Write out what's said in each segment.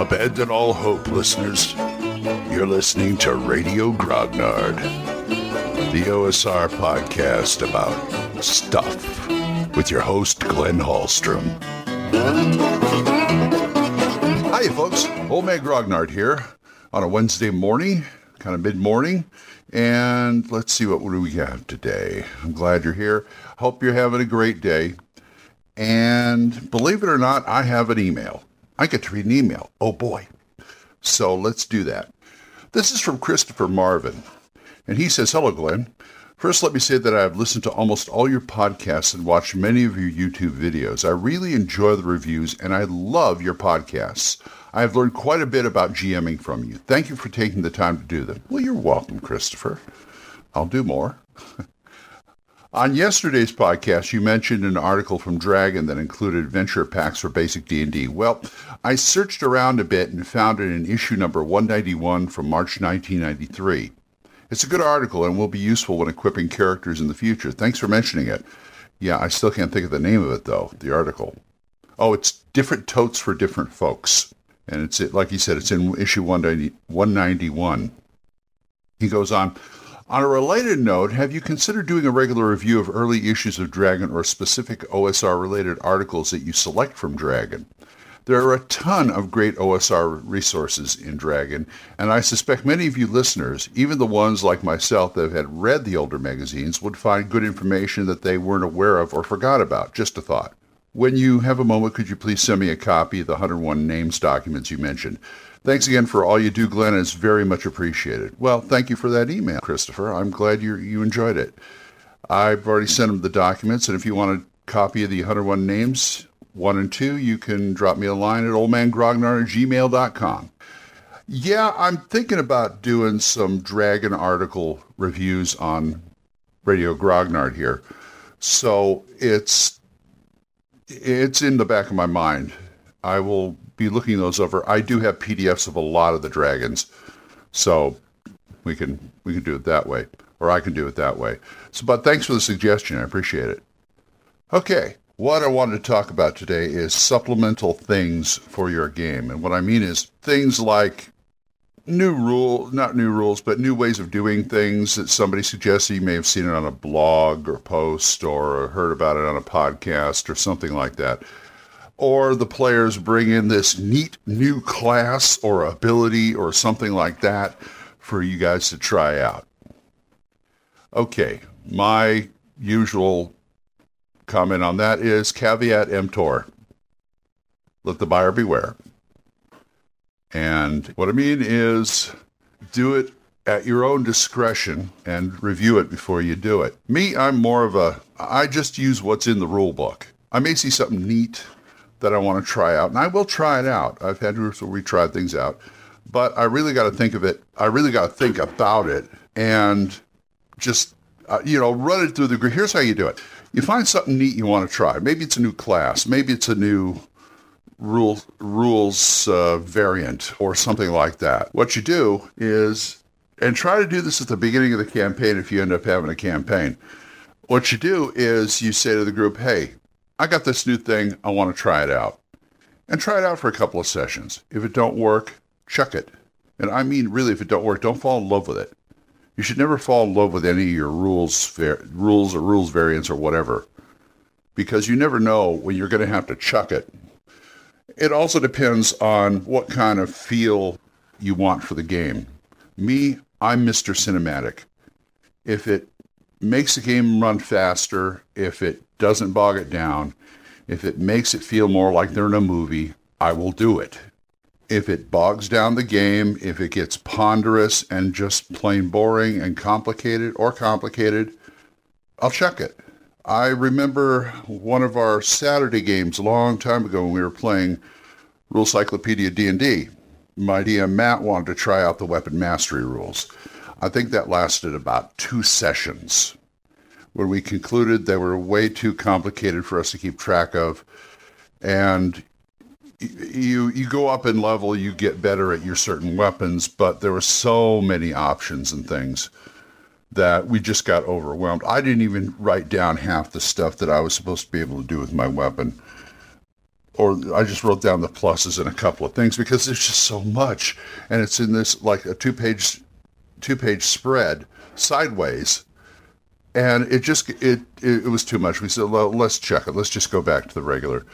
Abandon all hope, listeners. You're listening to Radio Grognard, the OSR podcast about stuff with your host, Glenn Hallstrom. Hi, folks. Old Man Grognard here on a Wednesday morning, kind of mid morning. And let's see what do we have today. I'm glad you're here. Hope you're having a great day. And believe it or not, I have an email. I get to read an email. Oh boy. So let's do that. This is from Christopher Marvin. And he says, Hello, Glenn. First, let me say that I have listened to almost all your podcasts and watched many of your YouTube videos. I really enjoy the reviews and I love your podcasts. I have learned quite a bit about GMing from you. Thank you for taking the time to do them. Well, you're welcome, Christopher. I'll do more. On yesterday's podcast, you mentioned an article from Dragon that included adventure packs for basic D&D. Well, I searched around a bit and found it in issue number 191 from March 1993. It's a good article and will be useful when equipping characters in the future. Thanks for mentioning it. Yeah, I still can't think of the name of it though, the article. Oh, it's different totes for different folks. And it's like you said, it's in issue 191. He goes on, on a related note, have you considered doing a regular review of early issues of Dragon or specific OSR related articles that you select from Dragon? There are a ton of great OSR resources in Dragon, and I suspect many of you listeners, even the ones like myself that have read the older magazines, would find good information that they weren't aware of or forgot about. Just a thought. When you have a moment, could you please send me a copy of the 101 names documents you mentioned? Thanks again for all you do, Glenn. It's very much appreciated. Well, thank you for that email, Christopher. I'm glad you you enjoyed it. I've already sent him the documents, and if you want a copy of the 101 names, one and two, you can drop me a line at oldmangrognard at gmail.com. Yeah, I'm thinking about doing some Dragon article reviews on Radio Grognard here. So it's it's in the back of my mind. I will be looking those over. I do have PDFs of a lot of the dragons, so we can we can do it that way, or I can do it that way. So, but thanks for the suggestion. I appreciate it. Okay, what I wanted to talk about today is supplemental things for your game. And what I mean is things like new rule, not new rules, but new ways of doing things that somebody suggested. You may have seen it on a blog or post or heard about it on a podcast or something like that. Or the players bring in this neat new class or ability or something like that for you guys to try out. Okay, my usual comment on that is caveat emptor. Let the buyer beware. And what I mean is do it at your own discretion and review it before you do it. Me, I'm more of a, I just use what's in the rule book. I may see something neat that I want to try out, and I will try it out. I've had groups where we tried things out, but I really got to think of it. I really got to think about it and just, uh, you know, run it through the, group. here's how you do it you find something neat you want to try. Maybe it's a new class. Maybe it's a new rule, rules uh, variant or something like that. What you do is, and try to do this at the beginning of the campaign if you end up having a campaign. What you do is you say to the group, hey, I got this new thing. I want to try it out. And try it out for a couple of sessions. If it don't work, chuck it. And I mean, really, if it don't work, don't fall in love with it. You should never fall in love with any of your rules, rules or rules variants or whatever, because you never know when you're going to have to chuck it. It also depends on what kind of feel you want for the game. Me, I'm Mr. Cinematic. If it makes the game run faster, if it doesn't bog it down, if it makes it feel more like they're in a movie, I will do it if it bogs down the game, if it gets ponderous and just plain boring and complicated or complicated, I'll check it. I remember one of our Saturday games a long time ago when we were playing Rule Cyclopedia D&D. My DM Matt wanted to try out the weapon mastery rules. I think that lasted about two sessions when we concluded they were way too complicated for us to keep track of. And you you go up in level, you get better at your certain weapons, but there were so many options and things that we just got overwhelmed. I didn't even write down half the stuff that I was supposed to be able to do with my weapon. or I just wrote down the pluses and a couple of things because there's just so much, and it's in this like a two page two page spread sideways, and it just it it, was too much. We said, well, let's check it. Let's just go back to the regular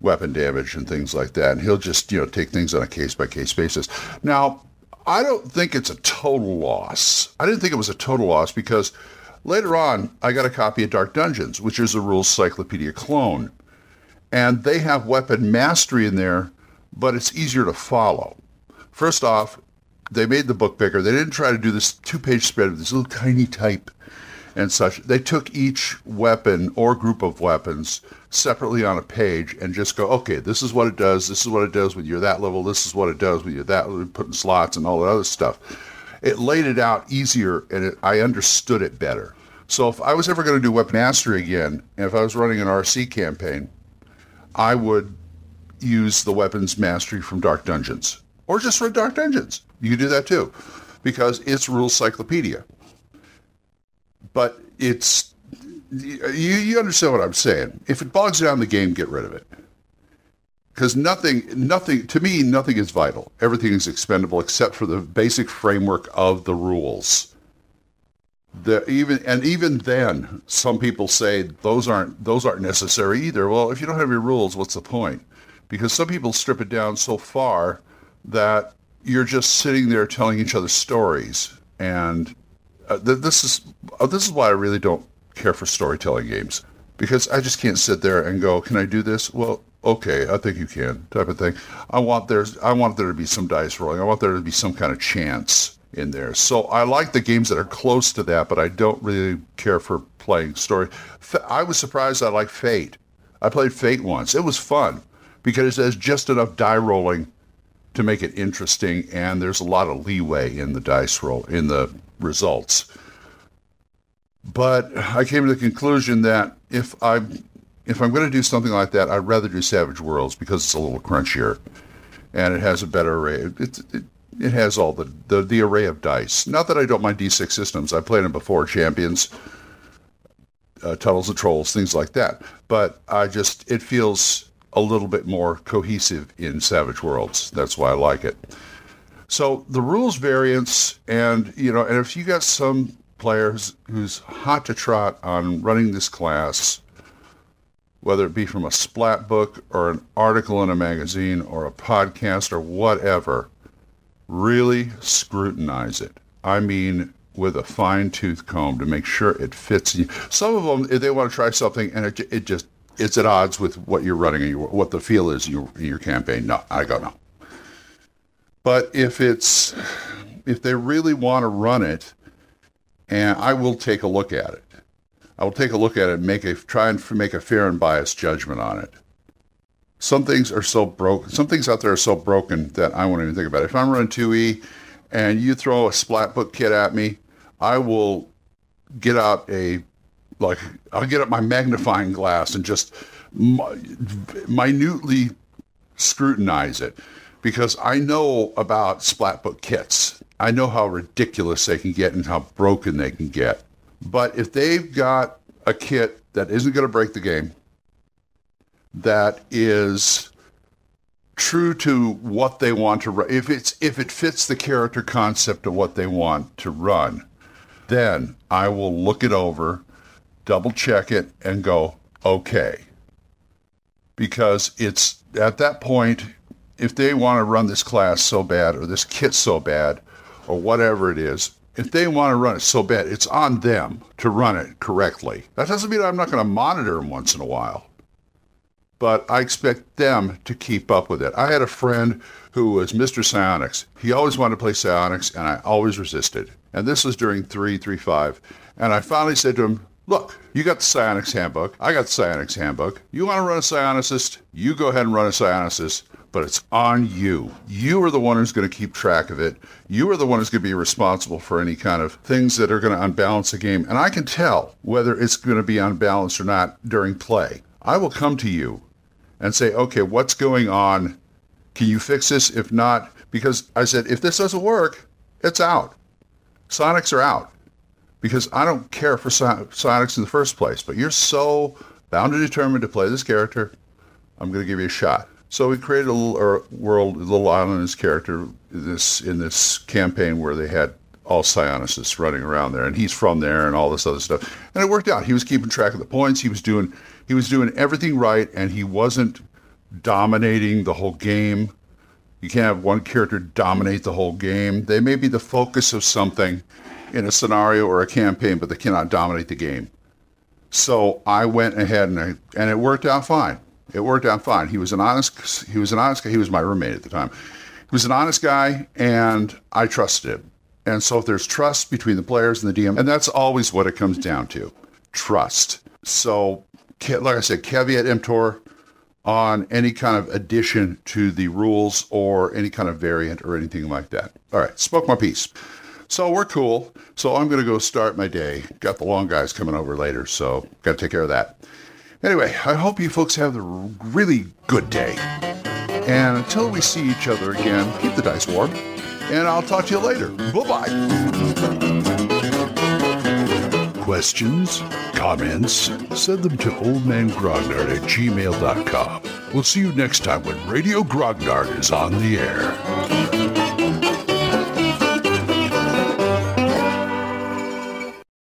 weapon damage and things like that, and he'll just you know take things on a case by case basis. Now, I don't think it's a total loss. I didn't think it was a total loss because later on I got a copy of Dark Dungeons, which is a rules cyclopedia clone and they have weapon mastery in there, but it's easier to follow. First off, they made the book bigger. They didn't try to do this two-page spread with this little tiny type and such. They took each weapon or group of weapons separately on a page and just go, okay, this is what it does. This is what it does when you're that level. This is what it does when you're that level, putting slots and all that other stuff. It laid it out easier and it, I understood it better. So if I was ever going to do weapon mastery again, and if I was running an RC campaign, I would use the weapons mastery from Dark Dungeons or just read Dark Dungeons. You do that too because it's rules cyclopedia. But it's you, you understand what I'm saying. If it bogs down the game, get rid of it. Because nothing, nothing to me, nothing is vital. Everything is expendable except for the basic framework of the rules the even and even then some people say those aren't those aren't necessary either well if you don't have your rules what's the point because some people strip it down so far that you're just sitting there telling each other stories and uh, th- this is uh, this is why I really don't care for storytelling games because I just can't sit there and go can I do this well okay I think you can type of thing I want there's I want there to be some dice rolling I want there to be some kind of chance in there. So I like the games that are close to that, but I don't really care for playing story. I was surprised I liked Fate. I played Fate once. It was fun because it has just enough die rolling to make it interesting, and there's a lot of leeway in the dice roll in the results. But I came to the conclusion that if I'm if I'm going to do something like that, I'd rather do Savage Worlds because it's a little crunchier and it has a better array. It, it, it has all the, the, the array of dice. Not that I don't mind D6 systems. I played them before, Champions, uh, Tunnels and Trolls, things like that. But I just, it feels a little bit more cohesive in Savage Worlds. That's why I like it. So the rules variance, and you know, and if you got some players who's hot to trot on running this class, whether it be from a splat book or an article in a magazine or a podcast or whatever, really scrutinize it. I mean, with a fine tooth comb to make sure it fits. You. Some of them, if they want to try something and it, it just it's at odds with what you're running and what the feel is in your, in your campaign. No, I go no. But if it's if they really want to run it, and I will take a look at it. I will take a look at it and make a try and make a fair and biased judgment on it some things are so broken. Some things out there are so broken that I won't even think about it. If I'm running 2E and you throw a splat book kit at me, I will get out a like I'll get up my magnifying glass and just minutely scrutinize it because I know about splat book kits. I know how ridiculous they can get and how broken they can get. But if they've got a kit that isn't going to break the game, that is true to what they want to run. If it's if it fits the character concept of what they want to run, then I will look it over, double check it, and go okay. Because it's at that point, if they want to run this class so bad or this kit so bad or whatever it is, if they want to run it so bad, it's on them to run it correctly. That doesn't mean I'm not going to monitor them once in a while but I expect them to keep up with it. I had a friend who was Mr. Psionics. He always wanted to play Psionics, and I always resisted. And this was during 335. And I finally said to him, Look, you got the Psionics handbook. I got the Psionics handbook. You want to run a Psionicist? You go ahead and run a Psionicist, but it's on you. You are the one who's going to keep track of it. You are the one who's going to be responsible for any kind of things that are going to unbalance the game. And I can tell whether it's going to be unbalanced or not during play. I will come to you and say, okay, what's going on? Can you fix this? If not, because I said, if this doesn't work, it's out. Psionics are out because I don't care for Psionics in the first place. But you're so bound and determined to play this character. I'm going to give you a shot. So we created a little world, a little island his character in this in this campaign where they had all Psionicists running around there, and he's from there, and all this other stuff, and it worked out. He was keeping track of the points. He was doing he was doing everything right, and he wasn't dominating the whole game. You can't have one character dominate the whole game. They may be the focus of something in a scenario or a campaign, but they cannot dominate the game. So I went ahead and I, and it worked out fine. It worked out fine. He was an honest he was an honest guy. He was my roommate at the time. He was an honest guy and I trusted him. And so if there's trust between the players and the DM, and that's always what it comes down to. Trust. So like I said, caveat emptor on any kind of addition to the rules or any kind of variant or anything like that. All right, spoke my piece. So we're cool. So I'm going to go start my day. Got the long guys coming over later, so got to take care of that. Anyway, I hope you folks have a really good day. And until we see each other again, keep the dice warm. And I'll talk to you later. Bye bye. Questions? Comments? Send them to oldmangrognard at gmail.com. We'll see you next time when Radio Grognard is on the air.